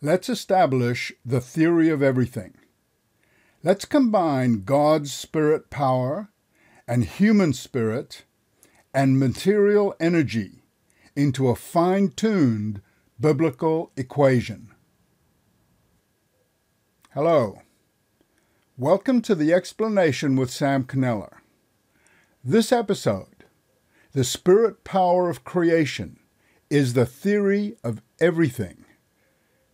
Let's establish the theory of everything. Let's combine God's spirit power and human spirit and material energy into a fine tuned biblical equation. Hello. Welcome to the explanation with Sam Kneller. This episode, The Spirit Power of Creation, is the theory of everything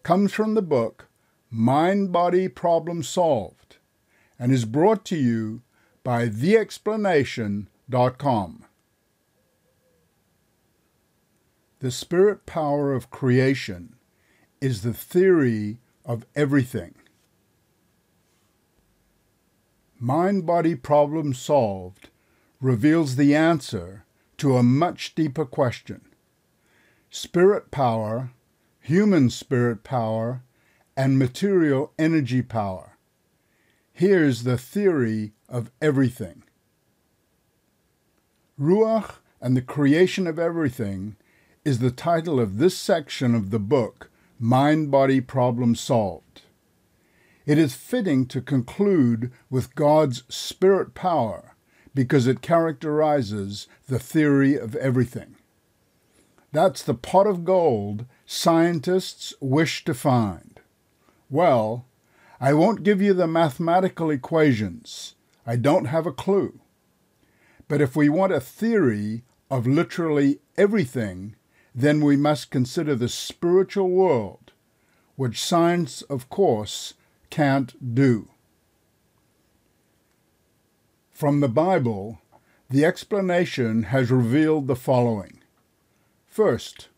comes from the book Mind Body Problem Solved and is brought to you by theexplanation.com. The spirit power of creation is the theory of everything. Mind Body Problem Solved reveals the answer to a much deeper question. Spirit power human spirit power, and material energy power. Here's the theory of everything. Ruach and the Creation of Everything is the title of this section of the book, Mind Body Problem Solved. It is fitting to conclude with God's spirit power because it characterizes the theory of everything. That's the pot of gold scientists wish to find? Well, I won't give you the mathematical equations. I don't have a clue. But if we want a theory of literally everything, then we must consider the spiritual world, which science, of course, can't do. From the Bible, the explanation has revealed the following. First,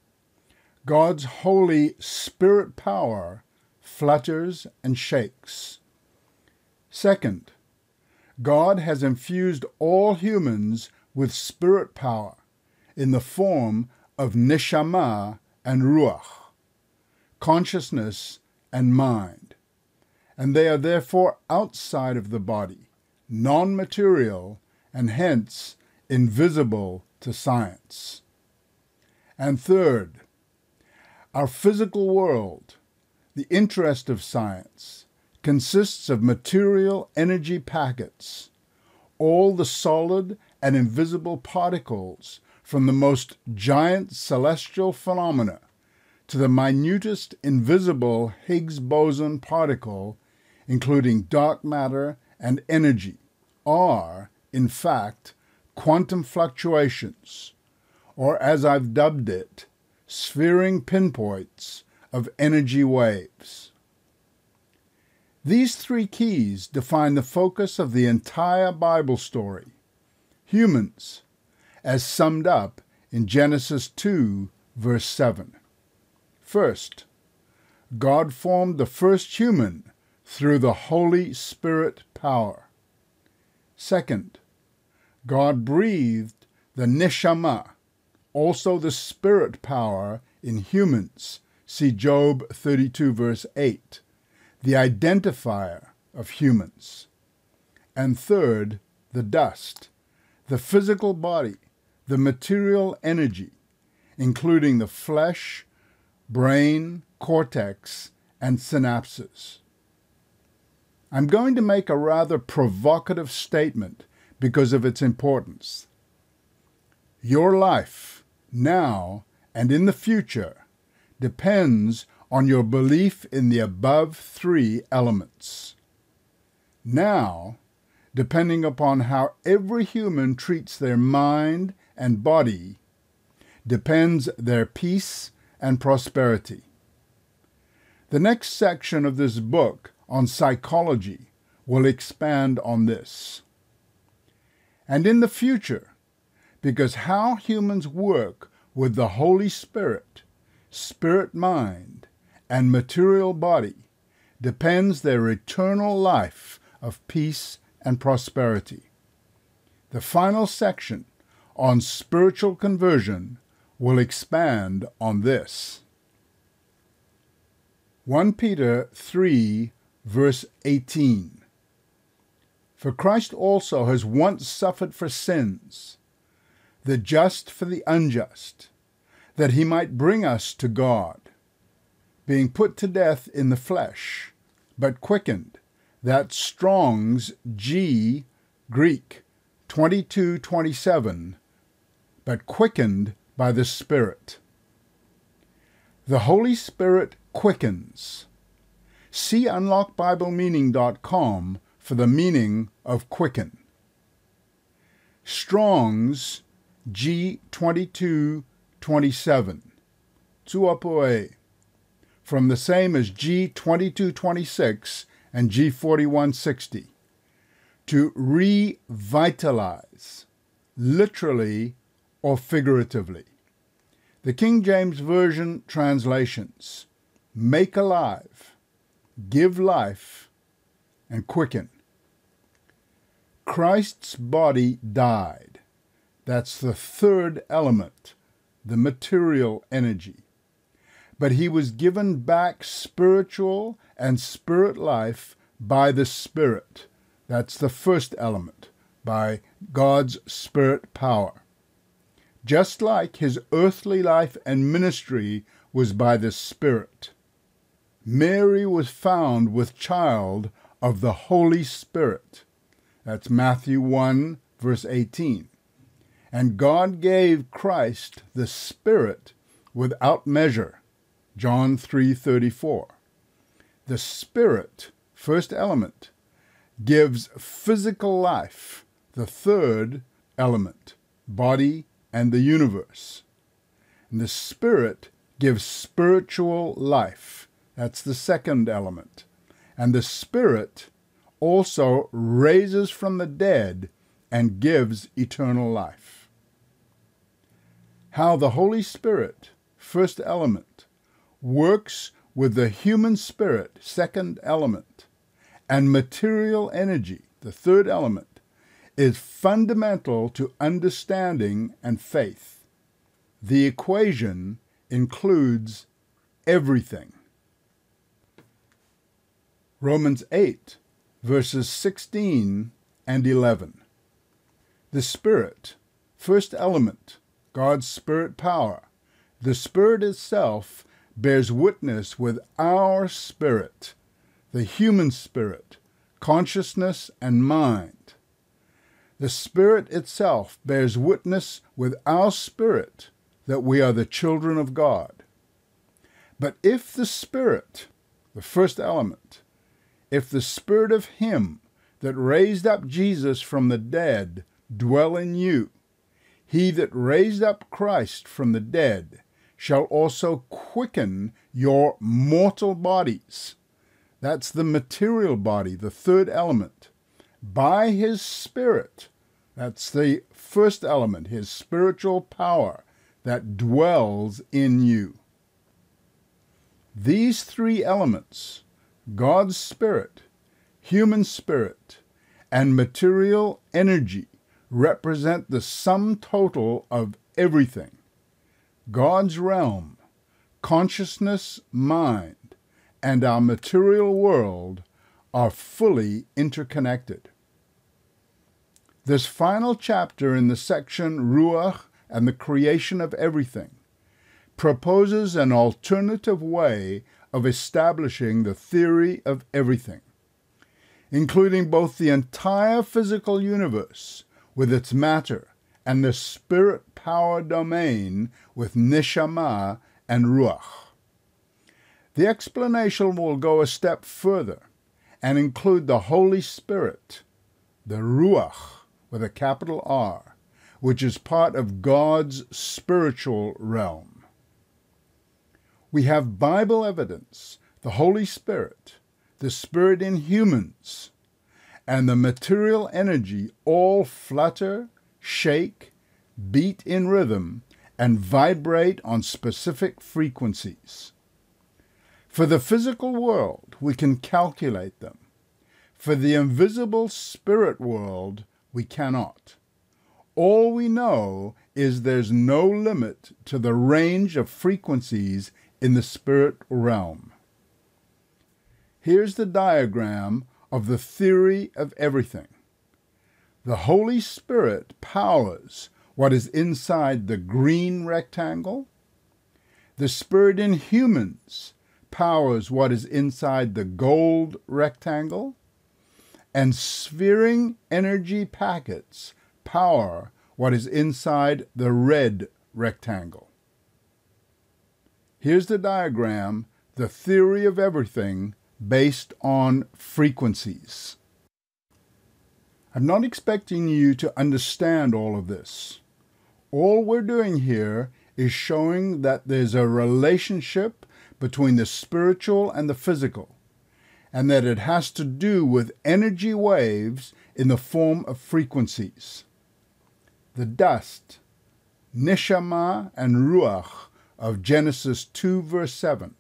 God's holy spirit power flutters and shakes. Second, God has infused all humans with spirit power in the form of neshama and ruach, consciousness and mind, and they are therefore outside of the body, non material, and hence invisible to science. And third, our physical world, the interest of science, consists of material energy packets, all the solid and invisible particles from the most giant celestial phenomena to the minutest invisible Higgs boson particle, including dark matter and energy, are, in fact, quantum fluctuations, or as I've dubbed it, sphering pinpoints of energy waves. These three keys define the focus of the entire Bible story humans, as summed up in Genesis 2, verse 7. First, God formed the first human through the Holy Spirit power. Second, God breathed the neshama, also the spirit power in humans. See Job 32, verse 8, the identifier of humans. And third, the dust, the physical body, the material energy, including the flesh, brain, cortex, and synapses. I'm going to make a rather provocative statement because of its importance. Your life now and in the future depends on your belief in the above three elements. Now, depending upon how every human treats their mind and body, depends their peace and prosperity. The next section of this book on psychology will expand on this. And in the future, because how humans work with the Holy Spirit, spirit mind, and material body depends their eternal life of peace and prosperity. The final section on spiritual conversion will expand on this. 1 Peter 3, verse 18. For Christ also has once suffered for sins the just for the unjust, that he might bring us to God, being put to death in the flesh, but quickened. That's Strong's G, Greek, 2227, but quickened by the Spirit. The Holy Spirit quickens. See unlockbiblemeaning.com for the meaning of quicken. Strong's G2227, zoopoieo, from the same as G2226 and G4160, to revitalize, literally or figuratively. The King James Version translations make alive, give life, and quicken. Christ's body died. That's the third element, the material energy. But he was given back spiritual and spirit life by the Spirit. That's the first element, by God's Spirit power just like his earthly life and ministry was by the Spirit. Mary was found with child of the Holy Spirit. That's Matthew 1, verse 18. And God gave Christ the Spirit without measure. John 3:34. The Spirit, first element, gives physical life, the third element, body and the universe. And the Spirit gives spiritual life. That's the second element. And the Spirit also raises from the dead and gives eternal life. How the Holy Spirit, first element, works with the human spirit, second element, and material energy, the third element, is fundamental to understanding and faith. The equation includes everything. Romans 8, verses 16 and 11. The Spirit, first element, God's Spirit power. The Spirit itself bears witness with our spirit, the human spirit, consciousness, and mind the Spirit itself bears witness with our spirit that we are the children of God. But if the Spirit, the first element, if the Spirit of Him that raised up Jesus from the dead dwell in you, he that raised up Christ from the dead shall also quicken your mortal bodies. That's the material body, the third element by his Spirit. That's the first element, his spiritual power that dwells in you. These three elements, God's Spirit, human spirit, and material energy, represent the sum total of everything. God's realm, consciousness, mind, and our material world are fully interconnected. This final chapter in the section Ruach and the creation of everything proposes an alternative way of establishing the theory of everything, including both the entire physical universe with its matter and the spirit power domain with neshama and ruach. The explanation will go a step further and include the Holy Spirit, the Ruach with a capital R, which is part of God's spiritual realm. We have Bible evidence, the Holy Spirit, the Spirit in humans, and the material energy all flutter, shake, beat in rhythm, and vibrate on specific frequencies. For the physical world, we can calculate them. For the invisible spirit world, we cannot. All we know is there's no limit to the range of frequencies in the spirit realm. Here's the diagram of the theory of everything. The Holy Spirit powers what is inside the green rectangle. The Spirit in humans powers what is inside the gold rectangle, and sphering energy packets power what is inside the red rectangle. Here's the diagram, the theory of everything based on frequencies. I'm not expecting you to understand all of this. All we're doing here is showing that there's a relationship between the spiritual and the physical, and that it has to do with energy waves in the form of frequencies. The dust, neshama, and ruach of Genesis 2, verse 7,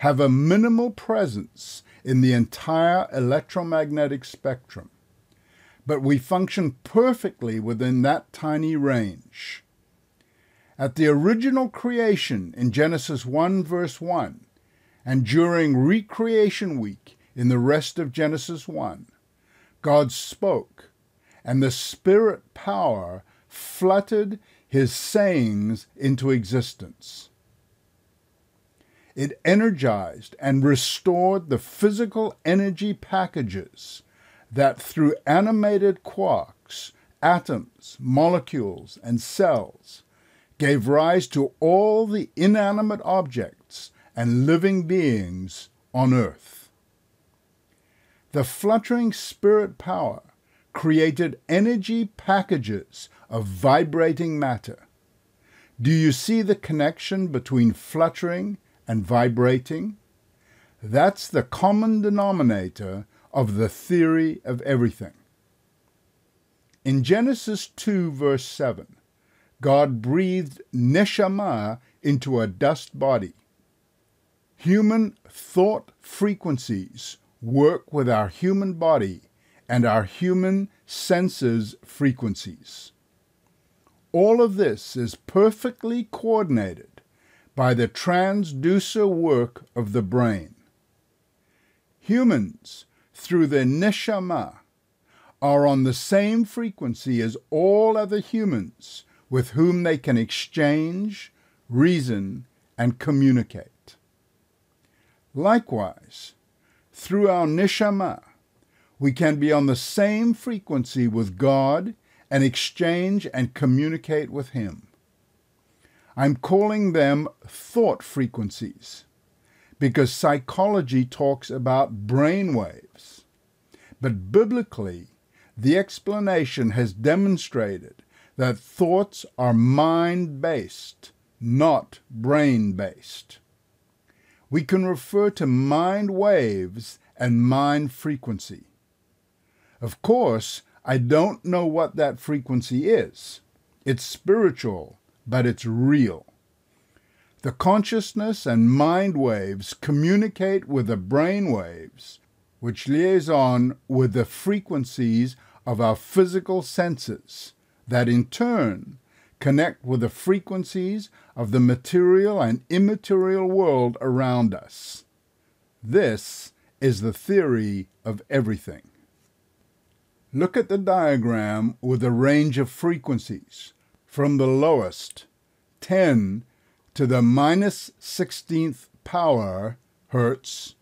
have a minimal presence in the entire electromagnetic spectrum but we function perfectly within that tiny range. At the original creation in Genesis 1, verse 1, and during recreation week in the rest of Genesis 1, God spoke, and the Spirit power fluttered his sayings into existence. It energized and restored the physical energy packages that through animated quarks, atoms, molecules, and cells gave rise to all the inanimate objects and living beings on earth. The fluttering spirit power created energy packages of vibrating matter. Do you see the connection between fluttering and vibrating? That's the common denominator of the theory of everything. In Genesis 2, verse 7, God breathed neshama into a dust body. Human thought frequencies work with our human body and our human senses frequencies. All of this is perfectly coordinated by the transducer work of the brain. Humans through their neshama are on the same frequency as all other humans with whom they can exchange, reason, and communicate. Likewise, through our neshama, we can be on the same frequency with God and exchange and communicate with Him. I'm calling them thought frequencies because psychology talks about brain waves. But biblically, the explanation has demonstrated that thoughts are mind based, not brain based. We can refer to mind waves and mind frequency. Of course, I don't know what that frequency is. It's spiritual, but it's real. The consciousness and mind waves communicate with the brain waves, which liaison with the frequencies of our physical senses, that in turn connect with the frequencies of the material and immaterial world around us. This is the theory of everything. Look at the diagram with a range of frequencies, from the lowest, 10 to the minus 16th power hertz,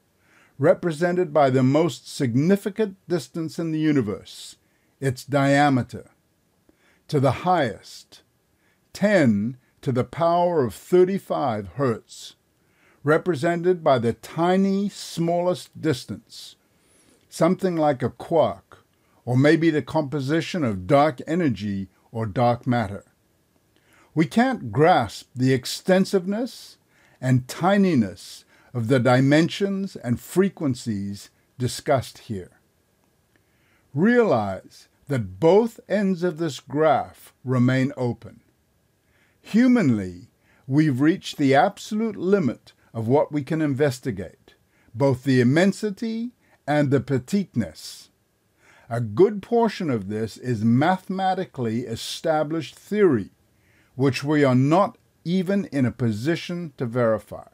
represented by the most significant distance in the universe, its diameter, to the highest, 10 to the power of 35 hertz, represented by the tiny smallest distance, something like a quark, or maybe the composition of dark energy or dark matter. We can't grasp the extensiveness and tininess of the dimensions and frequencies discussed here. Realize that both ends of this graph remain open. Humanly, we've reached the absolute limit of what we can investigate, both the immensity and the petiteness. A good portion of this is mathematically established theory which we are not even in a position to verify.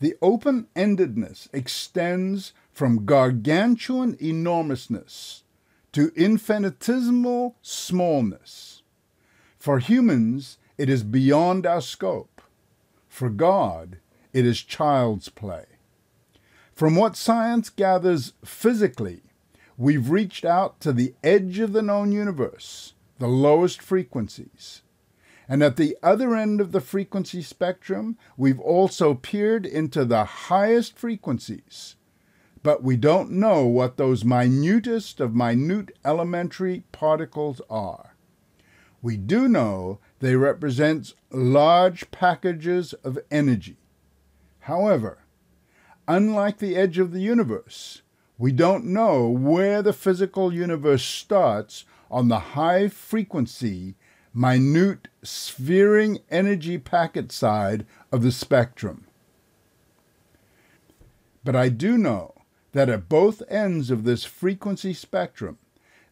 The open endedness extends from gargantuan enormousness to infinitesimal smallness. For humans, it is beyond our scope. For God, it is child's play. From what science gathers physically, we've reached out to the edge of the known universe, the lowest frequencies. And at the other end of the frequency spectrum, we've also peered into the highest frequencies. But we don't know what those minutest of minute elementary particles are. We do know they represent large packages of energy. However, unlike the edge of the universe, we don't know where the physical universe starts on the high frequency, minute sphering energy packet side of the spectrum. But I do know that at both ends of this frequency spectrum,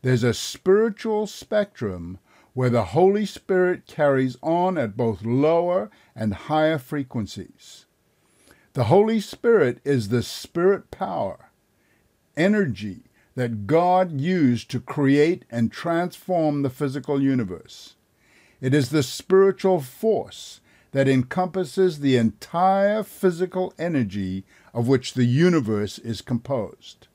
there's a spiritual spectrum where the Holy Spirit carries on at both lower and higher frequencies. The Holy Spirit is the spirit power, energy that God used to create and transform the physical universe. It is the spiritual force that encompasses the entire physical energy of which the universe is composed.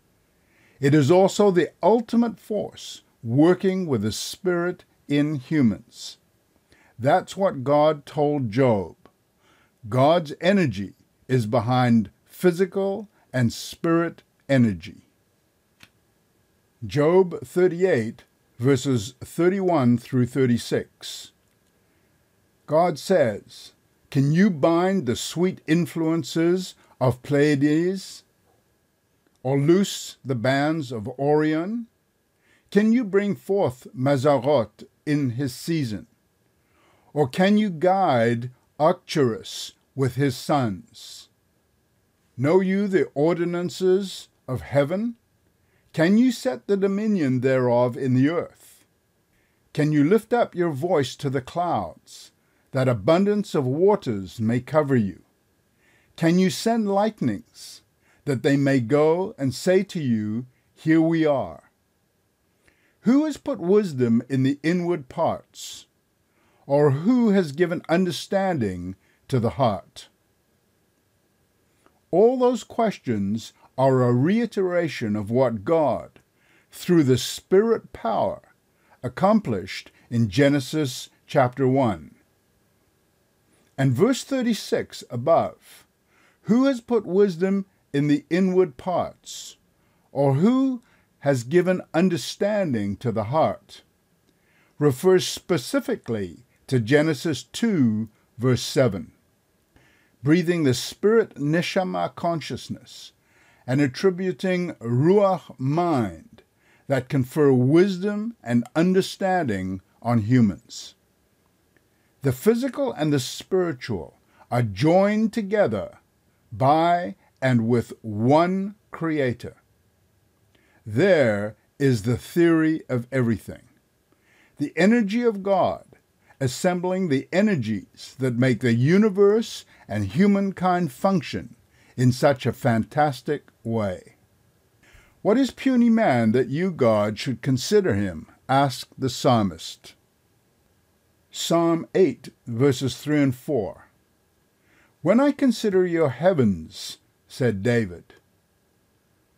It is also the ultimate force working with the Spirit in humans. That's what God told Job. God's energy is behind physical and spirit energy. Job 38, verses 31 through 36. God says, Can you bind the sweet influences of Pleiades? Or loose the bands of Orion? Can you bring forth Mazzaroth in his season? Or can you guide Arcturus with his sons? Know you the ordinances of heaven? Can you set the dominion thereof in the earth? Can you lift up your voice to the clouds, that abundance of waters may cover you? Can you send lightnings, that they may go and say to you, Here we are? Who has put wisdom in the inward parts? Or who has given understanding to the heart? All those questions are a reiteration of what God, through the Spirit power, accomplished in Genesis chapter 1. And verse 36 above Who has put wisdom in the inward parts? Or who has given understanding to the heart refers specifically to Genesis 2, verse 7. Breathing the spirit neshama consciousness and attributing ruach mind that confer wisdom and understanding on humans. The physical and the spiritual are joined together by and with one Creator. There is the theory of everything. The energy of God assembling the energies that make the universe and humankind function in such a fantastic way. What is puny man that you, God, should consider him? asked the psalmist. Psalm 8, verses 3 and 4. When I consider your heavens, said David,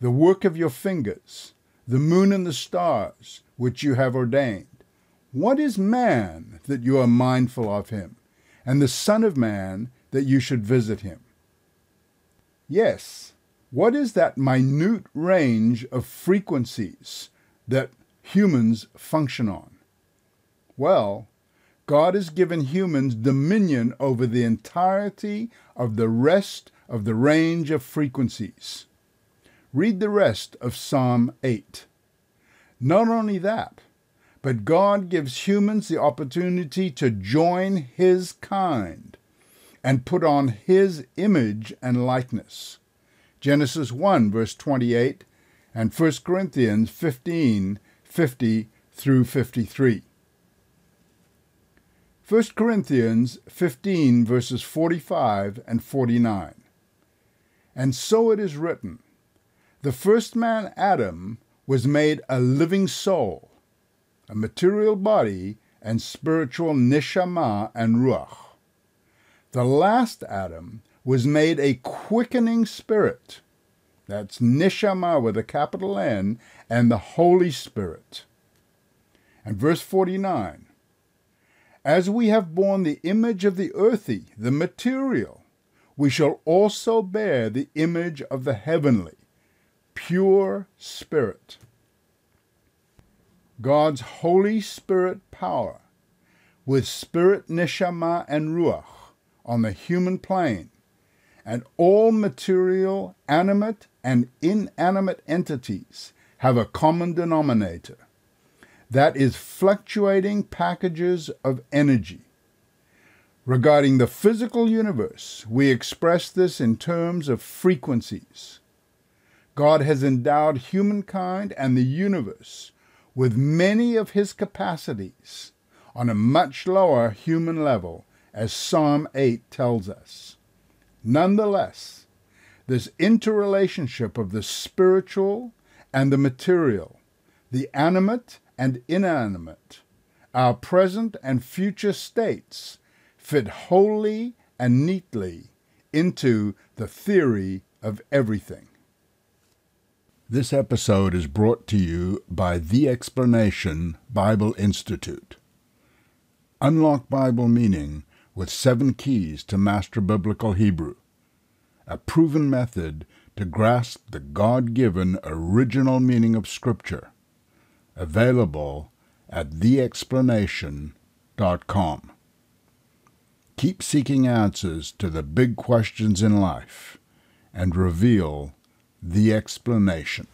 the work of your fingers, the moon and the stars, which you have ordained. What is man that you are mindful of him, and the Son of Man that you should visit him? Yes, what is that minute range of frequencies that humans function on? Well, God has given humans dominion over the entirety of the rest of the range of frequencies. Read the rest of Psalm 8. Not only that, but God gives humans the opportunity to join His kind and put on His image and likeness. Genesis 1, verse 28, and 1 Corinthians 15, 50 through 53. 1 Corinthians 15, verses 45 and 49. And so it is written the first man, Adam, was made a living soul, a material body, and spiritual neshama and ruach. The last Adam was made a quickening spirit. That's Neshama with a capital N and the Holy Spirit. And verse 49 As we have borne the image of the earthy, the material, we shall also bear the image of the heavenly, pure spirit. God's Holy Spirit power, with spirit, neshama, and ruach on the human plane, and all material, animate, and inanimate entities have a common denominator. That is fluctuating packages of energy. Regarding the physical universe, we express this in terms of frequencies. God has endowed humankind and the universe with many of his capacities on a much lower human level, as Psalm 8 tells us. Nonetheless, this interrelationship of the spiritual and the material, the animate and inanimate, our present and future states fit wholly and neatly into the theory of everything. This episode is brought to you by The Explanation Bible Institute. Unlock Bible meaning with seven keys to master biblical Hebrew, a proven method to grasp the God given original meaning of Scripture. Available at theexplanation.com. Keep seeking answers to the big questions in life and reveal the explanation.